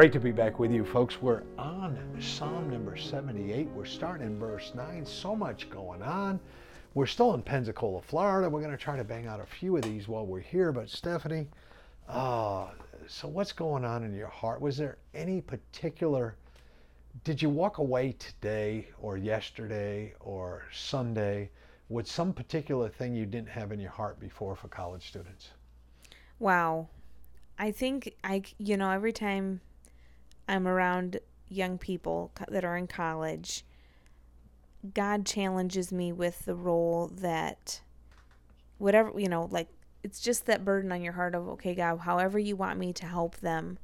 Great to be back with you, folks. We're on Psalm number 78. We're starting in verse 9. So much going on. We're still in Pensacola, Florida. We're going to try to bang out a few of these while we're here. But, Stephanie, uh, so what's going on in your heart? Was there any particular. Did you walk away today or yesterday or Sunday with some particular thing you didn't have in your heart before for college students? Wow. I think I, you know, every time I'm around young people that are in college, God challenges me with the role that whatever, you know, like it's just that burden on your heart of, okay, God, however you want me to help them,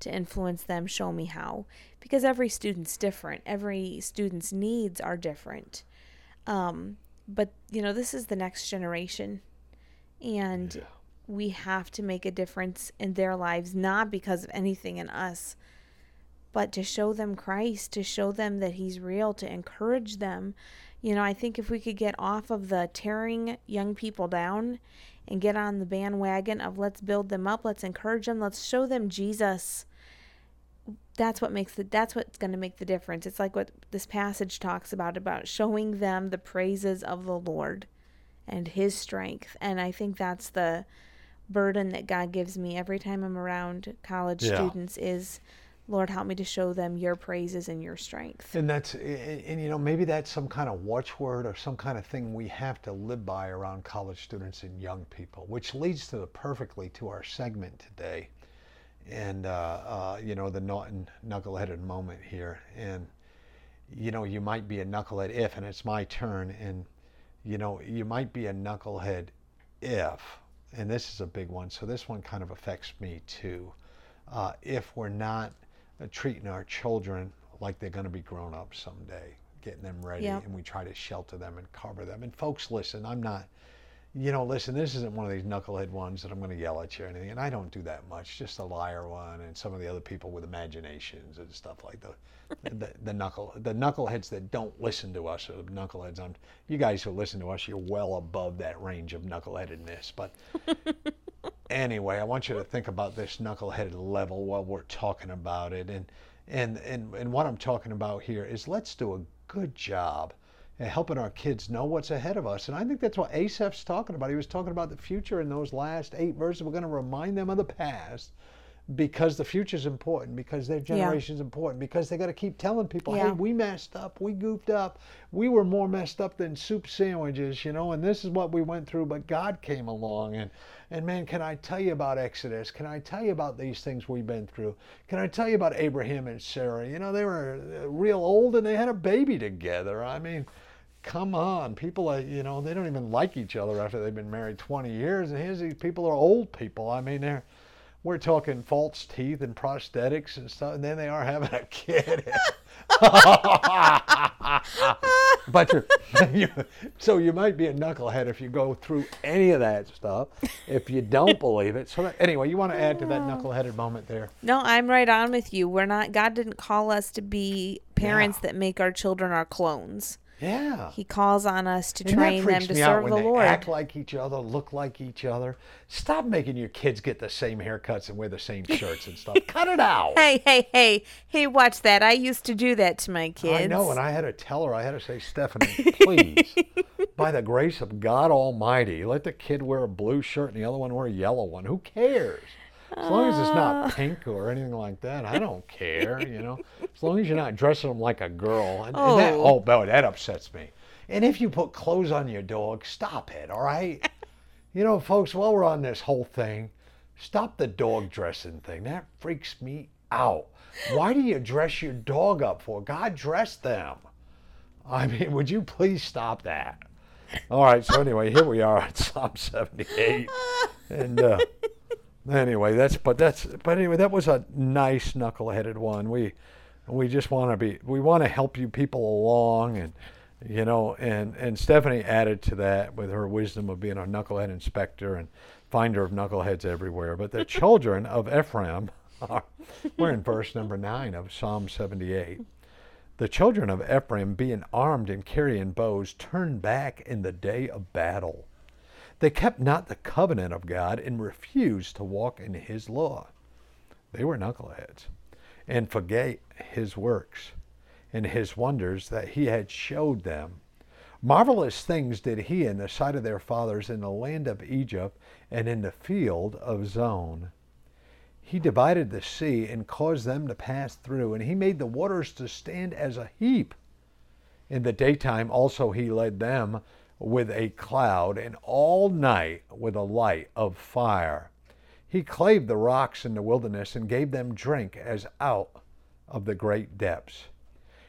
to influence them, show me how. Because every student's different, every student's needs are different. Um, but, you know, this is the next generation. And yeah. we have to make a difference in their lives, not because of anything in us, but to show them Christ, to show them that He's real, to encourage them. You know, I think if we could get off of the tearing young people down and get on the bandwagon of let's build them up, let's encourage them, let's show them Jesus. That's what makes the that's what's going to make the difference. It's like what this passage talks about about showing them the praises of the Lord and his strength. And I think that's the burden that God gives me every time I'm around college yeah. students is Lord, help me to show them your praises and your strength. And that's, and, you know, maybe that's some kind of watchword or some kind of thing we have to live by around college students and young people, which leads to the perfectly to our segment today. And, uh, uh, you know, the Naughton knuckleheaded moment here. And, you know, you might be a knucklehead if, and it's my turn, and, you know, you might be a knucklehead if, and this is a big one, so this one kind of affects me too. Uh, if we're not Uh, treating our children like they're going to be grown up someday, getting them ready, yep. and we try to shelter them and cover them. And folks, listen, I'm not, you know, listen, this isn't one of these knucklehead ones that I'm going to yell at you or anything, and I don't do that much. Just a liar one, and some of the other people with imaginations and stuff like the, the, the knuckle, the knuckleheads that don't listen to us are the knuckleheads. I'm, you guys who listen to us, you're well above that range of knuckleheadedness, but. anyway, I want you to think about this knuckleheaded level while we're talking about it. And, and, and, and what I'm talking about here is let's do a good job at helping our kids know what's ahead of us. And I think that's what Asaph's talking about. He was talking about the future in those last eight verses. We're going to remind them of the past because the future is important, because their generation is yeah. important, because they got to keep telling people, yeah. hey, we messed up, we goofed up, we were more messed up than soup sandwiches, you know, and this is what we went through, but God came along and and man, can I tell you about Exodus? Can I tell you about these things we've been through? Can I tell you about Abraham and Sarah? You know, they were uh, real old and they had a baby together. I mean, come on. People are, you know, they don't even like each other after they've been married 20 years. And here's these people are old people. I mean, they're we're talking false teeth and prosthetics and stuff, and then they are having a kid. but you're, you, so you might be a knucklehead if you go through any of that stuff. If you don't believe it, so that, anyway, you want to add to that knuckleheaded moment there? No, I'm right on with you. We're not. God didn't call us to be parents yeah. that make our children our clones. Yeah. He calls on us to and train them to serve the Lord. Act like each other, look like each other. Stop making your kids get the same haircuts and wear the same shirts and stuff. Cut it out. Hey, hey, hey, hey! Watch that. I used to do that to my kids. I know, and I had to tell her. I had to say, Stephanie, please, by the grace of God Almighty, let the kid wear a blue shirt and the other one wear a yellow one. Who cares? As long as it's not ah. pink or anything like that, I don't care, you know. As long as you're not dressing them like a girl. And, oh. And that, oh, boy, that upsets me. And if you put clothes on your dog, stop it, all right? you know, folks, while we're on this whole thing, stop the dog dressing thing. That freaks me out. Why do you dress your dog up for? God dressed them. I mean, would you please stop that? All right. So anyway, here we are at Psalm 78, and uh, anyway, that's but that's but anyway, that was a nice knuckleheaded one. We we just want to be we want to help you people along and you know and and Stephanie added to that with her wisdom of being a knucklehead inspector and finder of knuckleheads everywhere. But the children of Ephraim are we're in verse number 9 of Psalm 78. The children of Ephraim, being armed and carrying bows, turned back in the day of battle. They kept not the covenant of God and refused to walk in his law. They were knuckleheads and forgave his works and his wonders that he had showed them. Marvelous things did he in the sight of their fathers in the land of Egypt and in the field of Zoan. He divided the sea and caused them to pass through, and he made the waters to stand as a heap. In the daytime also he led them with a cloud, and all night with a light of fire. He clave the rocks in the wilderness and gave them drink as out of the great depths.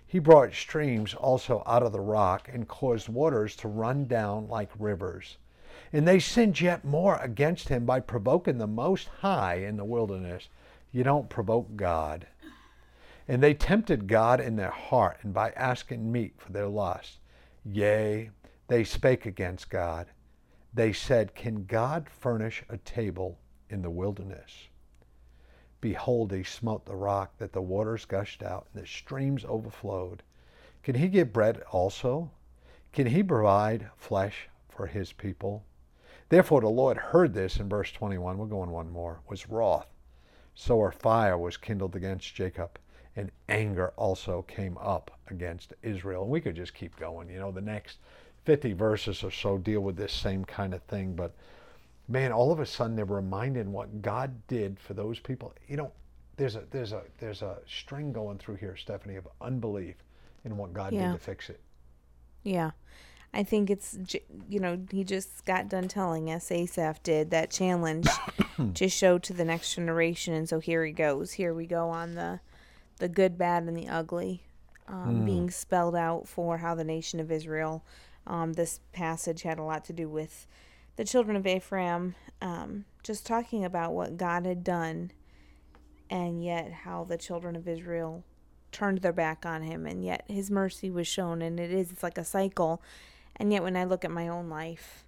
He brought streams also out of the rock and caused waters to run down like rivers. And they sinned yet more against him by provoking the Most High in the wilderness. You don't provoke God. And they tempted God in their heart, and by asking meat for their lust. Yea, they spake against God. They said, Can God furnish a table in the wilderness? Behold, he smote the rock, that the waters gushed out, and the streams overflowed. Can he give bread also? Can he provide flesh for his people? Therefore the Lord heard this in verse 21. We're going one more. Was wroth. So a fire was kindled against Jacob, and anger also came up against Israel. And we could just keep going. You know, the next 50 verses or so deal with this same kind of thing. But man, all of a sudden they're reminded what God did for those people. You know, there's a there's a there's a string going through here, Stephanie, of unbelief in what God Yeah. did to fix it. Yeah. I think it's, you know, he just got done telling us, Asaph did, that challenge to show to the next generation. And so here he goes. Here we go on the, the good, bad, and the ugly um, being spelled out for how the nation of Israel. Um, this passage had a lot to do with the children of Ephraim, um, just talking about what God had done, and yet how the children of Israel turned their back on him, and yet his mercy was shown. And it is, it's like a cycle. And yet, when I look at my own life,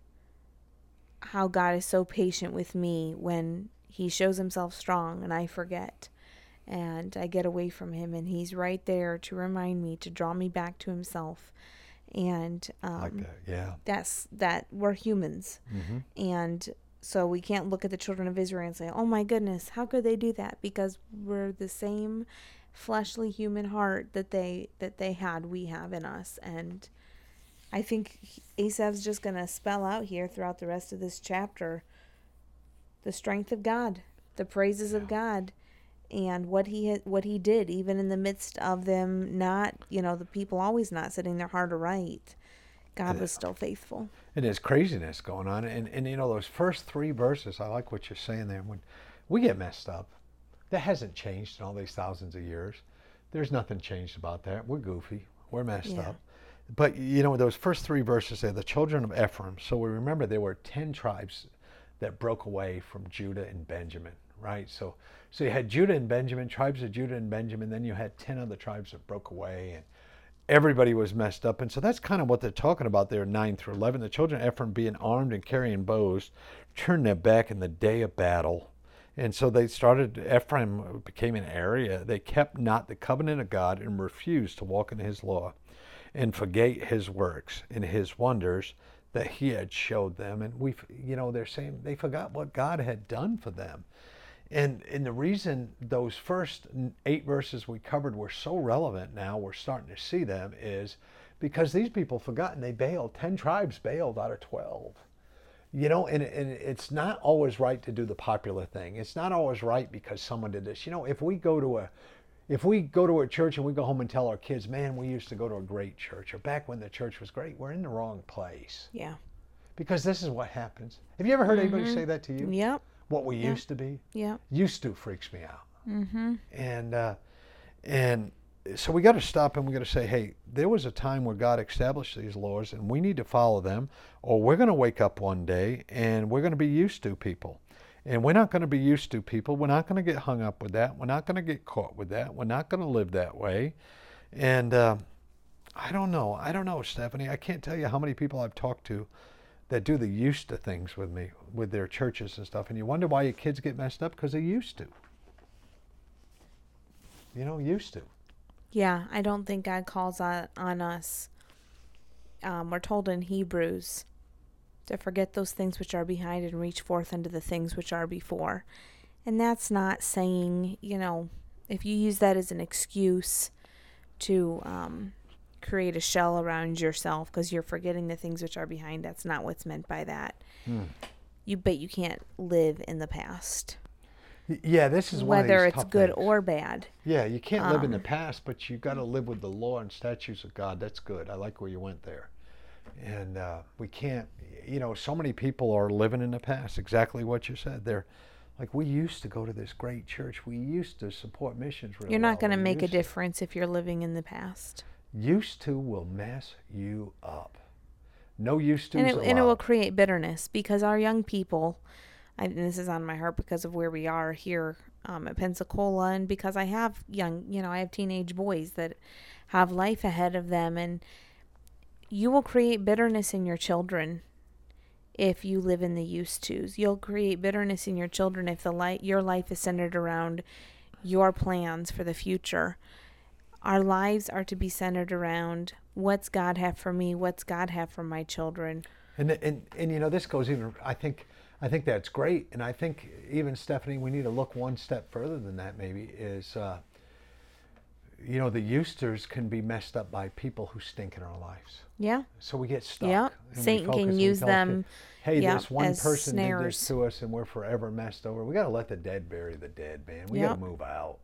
how God is so patient with me when he shows himself strong and I forget and I get away from him, and he's right there to remind me to draw me back to himself. And um, Like that, yeah. that's that we're humans hmm and so we can't look at the children of Israel and say, "Oh my goodness, how could they do that?" Because we're the same fleshly human heart that they that they had, we have in us. And I think Asaph's just going to spell out here throughout the rest of this chapter the strength of God, the praises of God, and what he what he did, even in the midst of them not, you know, the people always not setting their heart aright. God was still faithful. and there's craziness going on. And, and you know, those first three verses, I like what you're saying there. When we get messed up, that hasn't changed in all these thousands of years. There's nothing changed about that. We're goofy. We're messed Yeah. up. But you know, those first three verses say the children of Ephraim. So we remember there were 10 tribes that broke away from Judah and Benjamin, right? So, so you had Judah and Benjamin, tribes of Judah and Benjamin. Then you had 10 other tribes that broke away. And everybody was messed up. And so that's kind of what they're talking about there, 9 through 11. The children of Ephraim, being armed and carrying bows, turned their back in the day of battle. And so they started, Ephraim became an area. They kept not the covenant of God and refused to walk in his law and forget his works and his wonders that he had showed them. And we, you know, they're saying they forgot what God had done for them. And, and the reason those first eight verses we covered were so relevant now, we're starting to see them, is because these people forgot and they bailed. Ten tribes bailed out of 12. You know, and, and it's not always right to do the popular thing. It's not always right because someone did this. You know, if we go to a if we go to a church and we go home and tell our kids, man, we used to go to a great church, or back when the church was great, we're in the wrong place. Yeah. Because this is what happens. Have you ever heard anybody mm-hmm. say that to you? Yep. What we used to be? Yep. Used to freaks me out. Mm-hmm. And uh, and so we got to stop and we got to say, hey, there was a time where God established these laws and we need to follow them, or we're going to wake up one day and we're going to be used to people. And we're not going to be used to people. We're not going to get hung up with that. We're not going to get caught with that. We're not going to live that way. And uh, I don't know. I don't know, Stephanie. I can't tell you how many people I've talked to that do the used to things with me, with their churches and stuff. And you wonder why your kids get messed up because they used to. You know, used to. Yeah, I don't think God calls on, on us. Um, we're told in Hebrews to forget those things which are behind and reach forth unto the things which are before. And that's not saying, you know, if you use that as an excuse to um, create a shell around yourself because you're forgetting the things which are behind, that's not what's meant by that. Hmm. You but you can't live in the past, Yeah, this is whether it's good things. or bad. Yeah, you can't live in the Um, past, but you got to live with the law and statutes of God. That's good. I like where you went there. And uh, we can't, you know, so many people are living in the past. Exactly what you said. They're like, we used to go to this great church. We used to support missions. Really You're not well. going to make a used to." difference if you're living in the past. Used to will mess you up. No used to. and it, and it will create bitterness because our young people I, and this is on my heart because of where we are here um, at pensacola and because i have young you know i have teenage boys that have life ahead of them and you will create bitterness in your children if you live in the used tos you'll create bitterness in your children if the light your life is centered around your plans for the future our lives are to be centered around what's god have for me what's god have for my children And, and and you know this goes even. I think I think that's great, and I think even Stephanie, we need to look one step further than that. Maybe is, uh, you know, the Eusters can be messed up by people who stink in our lives. yeah So we get stuck. We Satan can use them, kid, Hey, yep, this one person did this to us, and we're forever messed over. We got to let the dead bury the dead, man. We Yep. got to move out.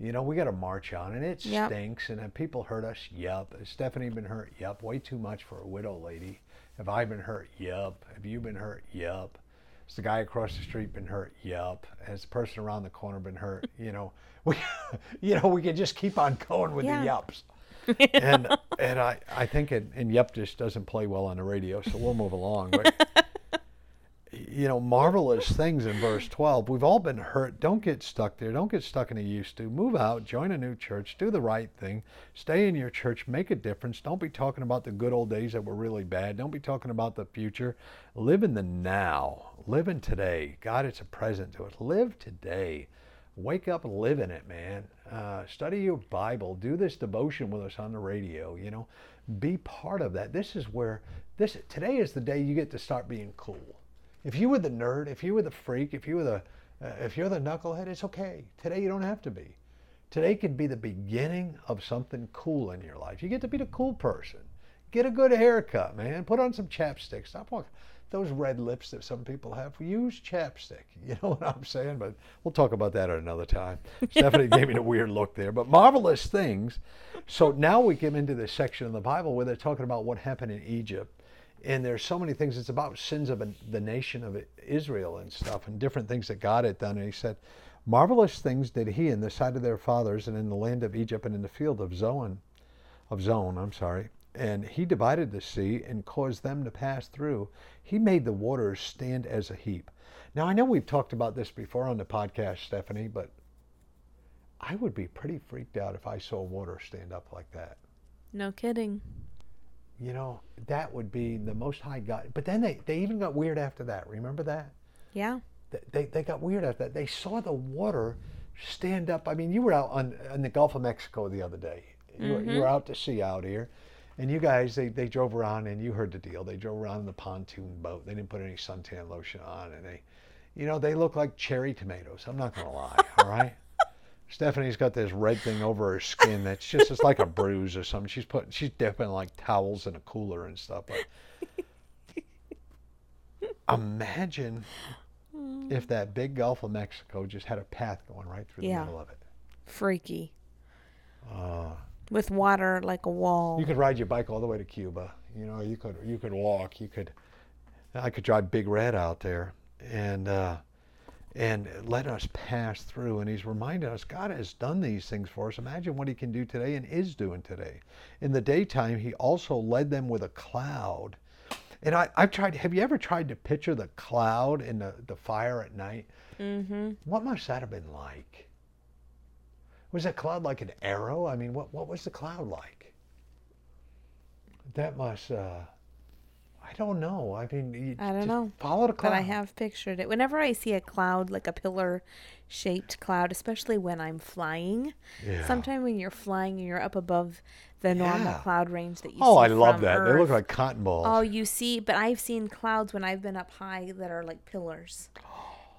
You know, we got to march on, and it Yep. stinks. And have people hurt us? Yup. Has Stephanie been hurt? Yup. Way too much for a widow lady. Have I been hurt? Yup. Have you been hurt? Yup. Has the guy across the street been hurt? Yup. Has the person around the corner been hurt? You know, we, you know, we can just keep on going with Yeah. the yups. and and I, I think it and Yep just doesn't play well on the radio, so we'll move along. But you know, marvelous things in verse twelve. We've all been hurt. Don't get stuck there. Don't get stuck in a used to. Move out, join a new church, do the right thing, stay in your church, make a difference. Don't be talking about the good old days that were really bad. Don't be talking about the future. Live in the now. Live in today. God, it's a present to us. Live today. Wake up live in it, man. Uh, study your Bible. Do this devotion with us on the radio. You know, be part of that. This is where this today is the day you get to start being cool. If you were the nerd, if you were the freak, if you were the, uh, if you're the knucklehead, it's okay. Today you don't have to be. Today could be the beginning of something cool in your life. You get to be the cool person. Get a good haircut, man. Put on some chapstick. Stop walking. Those red lips that some people have, use chapstick. You know what I'm saying? But we'll talk about that at another time. Stephanie gave me a weird look there. But marvelous things. So now we come into this section of the Bible where they're talking about what happened in Egypt. And there's so many things. It's about sins of the nation of Israel and stuff and different things that God had done. And he said, Marvelous things did he in the sight of their fathers and in the land of Egypt and in the field of Zoan, of Zone, I'm sorry. And he divided the sea and caused them to pass through. He made the waters stand as a heap. Now I know we've talked about this before on the podcast, Stephanie, but I would be pretty freaked out if I saw water stand up like that. no kidding You know, that would be the most high God. But then they, they even got weird after that. Remember that? yeah They- They, got weird after that. They saw the water stand up. I mean, you were out on in the Gulf of Mexico the other day. You, were, you were mm-hmm. out to sea out here. And you guys, they, they drove around and you heard the deal. They drove around in the pontoon boat. They didn't put any suntan lotion on. And they, you know, they look like cherry tomatoes. I'm not going to lie. All right. Stephanie's got this red thing over her skin that's just it's like a bruise or something. She's putting she's dipping like towels in a cooler and stuff. But imagine if that big Gulf of Mexico just had a path going right through the middle of it. freaky Uh, with water like a wall you could ride your bike all the way to Cuba. You know, you could you could walk. You could. I could drive Big Red out there, and uh, and let us pass through. And he's reminding us God has done these things for us. Imagine what he can do today and is doing today. In the daytime, he also led them with a cloud. And I, I've tried, have you ever tried to picture the cloud and the, the fire at night? Mm-hmm. What must that have been like? Was that cloud like an arrow? I mean, what, what was the cloud like? That must, uh, I don't know. I mean, you I don't know, Follow the cloud. But I have pictured it. Whenever I see a cloud, like a pillar shaped cloud, especially when I'm flying, Yeah. sometime when you're flying and you're up above the normal Yeah. cloud range that you oh, see. Oh, I love that. They look like cotton balls. Oh, you see, but I've seen clouds when I've been up high that are like pillars.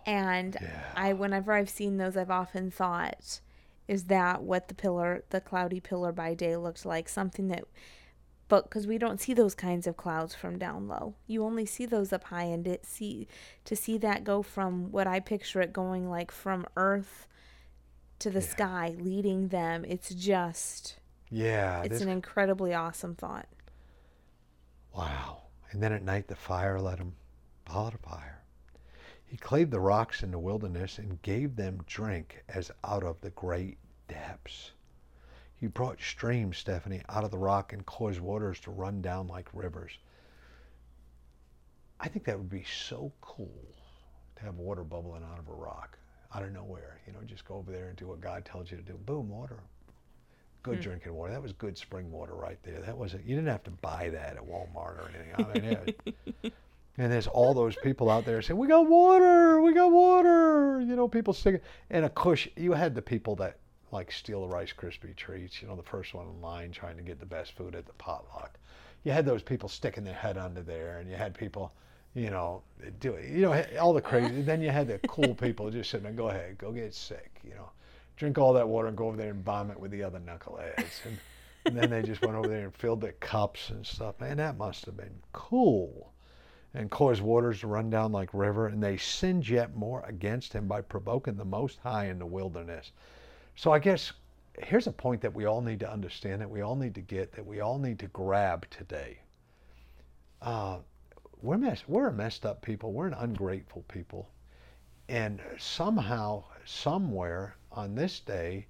And Yeah. I whenever I've seen those I've often thought is that what the pillar the cloudy pillar by day looked like something that but because we don't see those kinds of clouds from down low you only see those up high and it see to see that go from what i picture it going like from earth to the sky leading them it's just yeah. it's this- an incredibly awesome thought Wow. And then at night the fire let him follow the fire. He clave the rocks in the wilderness and gave them drink as out of the great depths. He brought streams, Stephanie, out of the rock and caused waters to run down like rivers. I think that would be so cool to have water bubbling out of a rock, out of nowhere. You know, just go over there and do what God tells you to do. Boom, water. Good hmm. drinking water. That was good spring water right there. That wasn't. You didn't have to buy that at Walmart or anything. I mean, it, and there's all those people out there saying, "We got water, we got water." You know, people singing. And of course, you had the people that like steal the Rice Krispie treats. You know, the first one in line trying to get the best food at the potluck. You had those people sticking their head under there, and you had people, you know, do you know all the crazy. then you had the cool people just sitting there. Go ahead, go get sick. You know, drink all that water and go over there and vomit with the other knuckleheads. And, and then they just went over there and filled their cups and stuff. Man, that must have been cool and caused waters to run down like river, and they sinned yet more against him by provoking the Most High in the wilderness. So I guess here's a point that we all need to understand, that we all need to get, that we all need to grab today. Uh, we're mess, we're a messed up people. We're an ungrateful people, and somehow, somewhere on this day,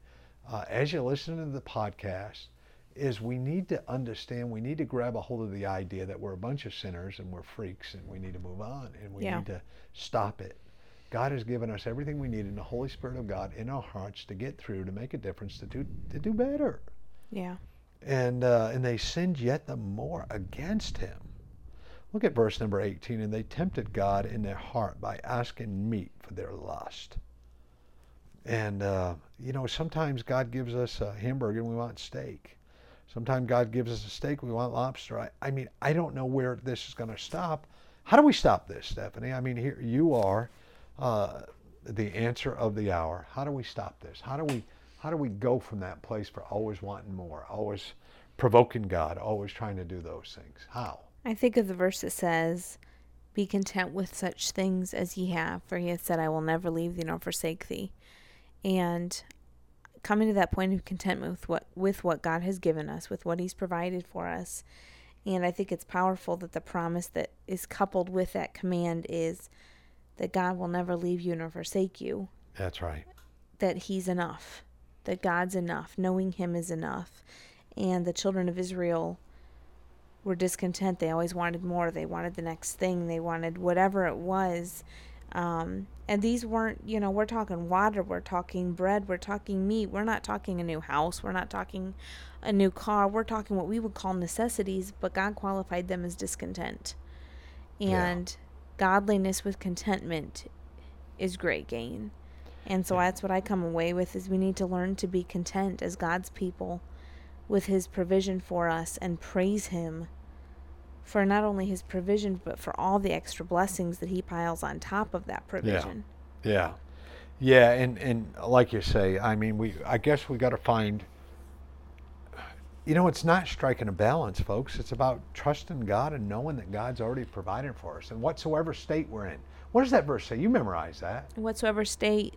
uh, as you listen to the podcast, is we need to understand, we need to grab a hold of the idea that we're a bunch of sinners and we're freaks and we need to move on and we Yeah. need to stop it. God has given us everything we need in the Holy Spirit of God in our hearts to get through, to make a difference, to do to do better. yeah And uh, and they sinned yet the more against him. Look at verse number 18. And they tempted God in their heart by asking meat for their lust. And, uh, you know, sometimes God gives us a hamburger and we want steak. Sometimes God gives us a steak, we want lobster. I, I mean, I don't know where this is going to stop. How do we stop this, Stephanie? I mean, here you are, uh, the answer of the hour. How do we stop this? How do we, how do we go from that place for always wanting more, always provoking God, always trying to do those things? How? I think of the verse that says, Be content with such things as ye have, for he hath said, I will never leave thee nor forsake thee. And coming to that point of contentment with what with what God has given us, with what he's provided for us. And I think it's powerful that the promise that is coupled with that command is that God will never leave you nor forsake you, That's right. that he's enough, that God's enough, knowing him is enough. And the children of Israel were discontent. They always wanted more. They wanted the next thing. They wanted whatever it was. Um, and these weren't, you know, we're talking water, we're talking bread, we're talking meat. We're not talking a new house. We're not talking a new car. We're talking what we would call necessities, but God qualified them as discontent. Yeah. Godliness with contentment is great gain. And so that's what I come away with is we need to learn to be content as God's people with his provision for us and praise him for not only his provision but for all the extra blessings that he piles on top of that provision. Yeah. Yeah. Yeah, and, and like you say, I mean, we I guess we got to find. You know, it's not striking a balance, folks. It's about trusting God and knowing that God's already provided for us, and whatsoever state we're in. What does that verse say? You memorize that. Whatsoever state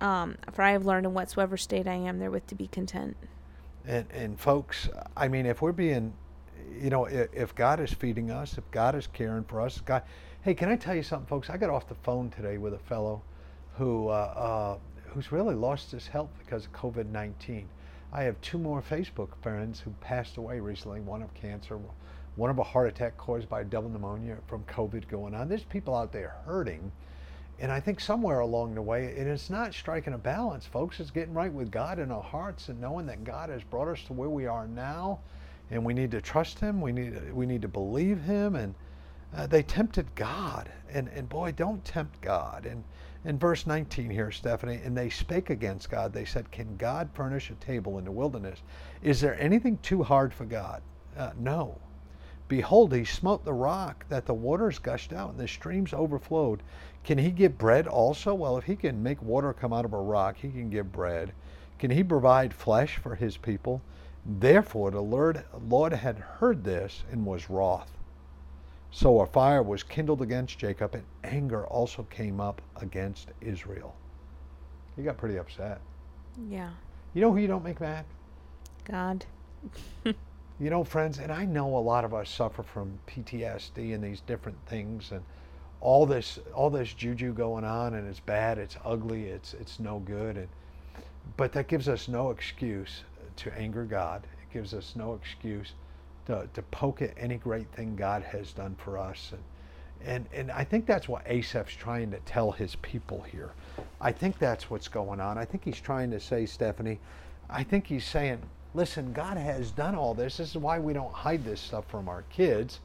um, for I have learned in whatsoever state I am therewith to be content. And and folks, I mean, if we're being, you know, if, if God is feeding us, if God is caring for us, God, hey, can I tell you something, folks? I got off the phone today with a fellow who uh, uh, who's really lost his health because of COVID-19. I have two more Facebook friends who passed away recently. One of cancer, one of a heart attack caused by double pneumonia from COVID going on. There's people out there hurting. And I think somewhere along the way, and it's not striking a balance, folks. It's getting right with God in our hearts and knowing that God has brought us to where we are now, and we need to trust Him. We need we need to believe Him. And uh, they tempted God, and and boy, don't tempt God. And in verse 19 here, Stephanie, and they spake against God. They said, "Can God furnish a table in the wilderness? Is there anything too hard for God?" Uh, no. Behold, he smote the rock that the waters gushed out and the streams overflowed. Can he give bread also? Well, if he can make water come out of a rock, he can give bread. Can he provide flesh for his people? Therefore, the Lord, Lord had heard this and was wroth. So a fire was kindled against Jacob, and anger also came up against Israel. He got pretty upset. Yeah. You know who you don't make mad? God. You know, friends, and I know a lot of us suffer from PTSD and these different things and all this all this juju going on and it's bad, it's ugly, it's it's no good and but that gives us no excuse to anger God. It gives us no excuse to, to poke at any great thing God has done for us. And, and, and I think that's what Asaph's trying to tell his people here. I think that's what's going on. I think he's trying to say, Stephanie, I think he's saying, listen, God has done all this. This is why we don't hide this stuff from our kids.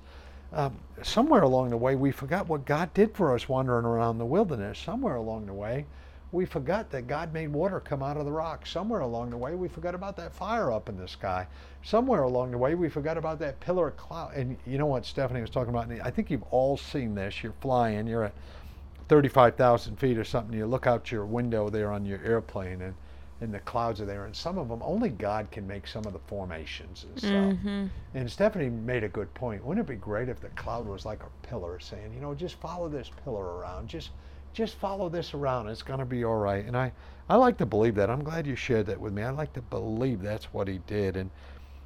Um, somewhere along the way, we forgot what God did for us wandering around the wilderness. Somewhere along the way, we forgot that God made water come out of the rock. Somewhere along the way, we forgot about that fire up in the sky. Somewhere along the way, we forgot about that pillar of cloud. And you know what Stephanie was talking about? I think you've all seen this. You're flying, you're at 35,000 feet or something. You look out your window there on your airplane, and and the clouds are there. And some of them, only God can make some of the formations and stuff. Mm-hmm. And Stephanie made a good point. Wouldn't it be great if the cloud was like a pillar saying, you know, just follow this pillar around. Just just follow this around. It's going to be all right. And I, I like to believe that. I'm glad you shared that with me. I like to believe that's what he did. And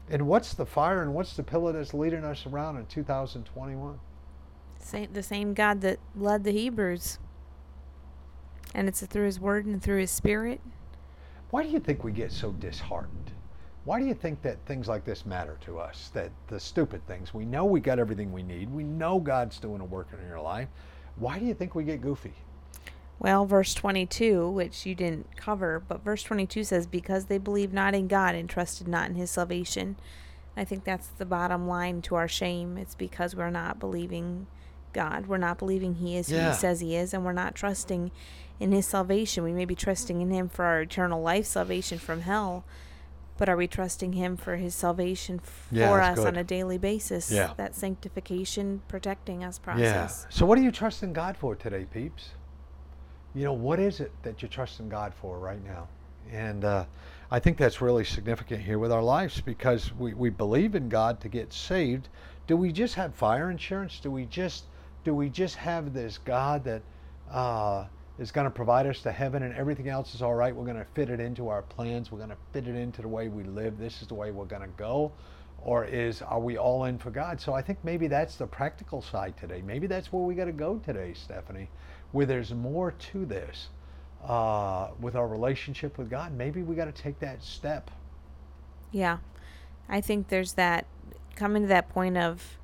and what's the fire and what's the pillar that's leading us around in 2021? Same, the same God that led the Hebrews. And it's through his word and through his spirit. Why do you think we get so disheartened? Why do you think that things like this matter to us? That the stupid things, we know we got everything we need. We know God's doing a work in your life. Why do you think we get goofy? Well, verse 22, which you didn't cover, but verse 22 says, Because they believed not in God and trusted not in his salvation. I think that's the bottom line to our shame. It's because we're not believing God. We're not believing he is Yeah. who he says he is, and we're not trusting in his salvation. We may be trusting in him for our eternal life salvation from hell, but are we trusting him for his salvation f- Yeah, for us on a daily basis? Yeah. That sanctification, protecting us process. Yeah. So what are you trusting God for today, peeps? You know, what is it that you're trusting God for right now? And uh, I think that's really significant here with our lives because we, we believe in God to get saved. Do we just have fire insurance? Do we just do we just have this God that uh, is going to provide us to heaven and everything else is all right? We're going to fit it into our plans. We're going to fit it into the way we live. This is the way we're going to go or is are we all in for God? So I think maybe that's the practical side today. Maybe that's where we got to go today, Stephanie, where there's more to this uh, with our relationship with God. Maybe we got to take that step. Yeah. I think there's that coming to that point of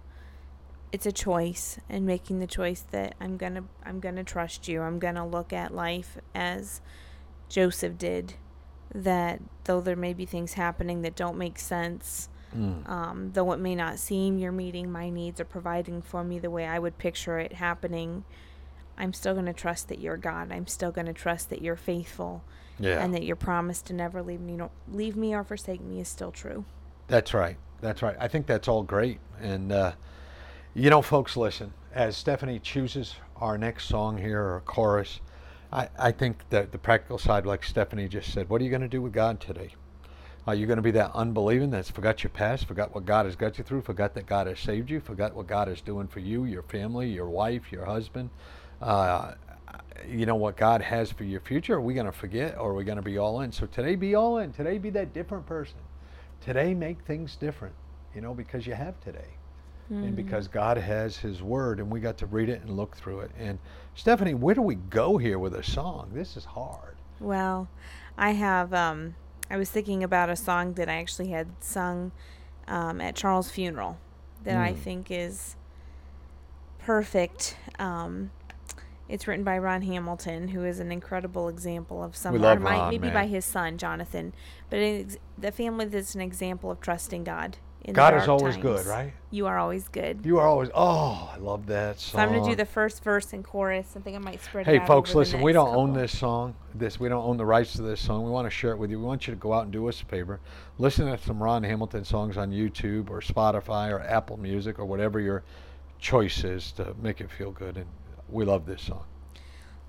it's a choice and making the choice that I'm to I'm to trust you. I'm to look at life as Joseph did that though there may be things happening that don't make sense, um, though it may not seem you're meeting my needs or providing for me the way I would picture it happening, I'm still going to trust that you're God. I'm still going to trust that you're faithful Yeah, and that your promise to never leave me, no, leave me or forsake me is still true. that's right. That's right. I think that's all great. And uh, you know, folks, listen. As Stephanie chooses our next song here or chorus, I, I think that the practical side, like Stephanie just said, what are you going to do with God today? Are you going to be that unbelieving that's forgot your past, forgot what God has got you through, forgot that God has saved you, forgot what God is doing for you, your family, your wife, your husband? Uh, you know what God has for your future? Are we going to forget or are we going to be all in? So today, be all in. Today, be that different person. Today, make things different, you know, because you have today. and because God has His Word, and we got to read it and look through it. And Stephanie, where do we go here with a song? This is hard. Well, I have. Um, I was thinking about a song that I actually had sung um, at Charles' funeral that I Mm. think is perfect. Um, it's written by Ron Hamilton, who is an incredible example of someone, love or might- Ron, maybe man. by his son Jonathan, but the family that's an example of trusting God. In God is always good, right? You are always good. You are always. Oh, I love that song. So I'm gonna do the first verse and chorus. I think I might spread. Hey, it out Hey folks, listen. We don't own this song. This we don't own the rights to this song. We want to share it with you. We want you to go out and do us a favor. Listen to some Ron Hamilton songs on YouTube or Spotify or Apple Music or whatever your choice is to make it feel good. And we love this song.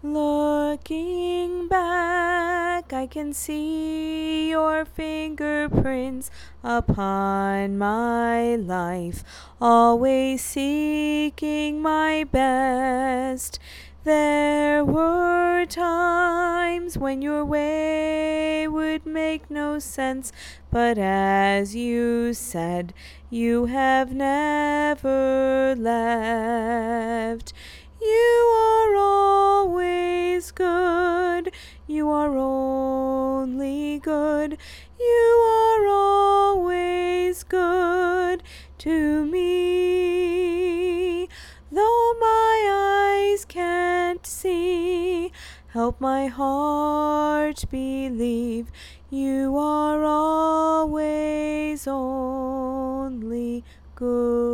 Looking back, I can see your fingerprints upon my life, always seeking my best. There were times when your way would make no sense, but as you said, you have never left. You are always good. You are only good. You are always good to me. Though my eyes can't see, help my heart believe you are always only good.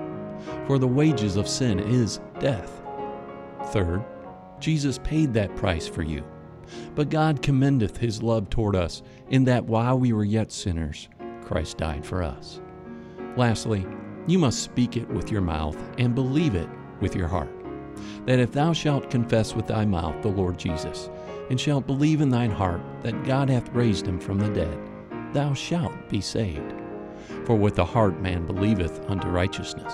for the wages of sin is death. Third, Jesus paid that price for you. But God commendeth his love toward us, in that while we were yet sinners, Christ died for us. Lastly, you must speak it with your mouth and believe it with your heart. That if thou shalt confess with thy mouth the Lord Jesus, and shalt believe in thine heart that God hath raised him from the dead, thou shalt be saved. For with the heart man believeth unto righteousness,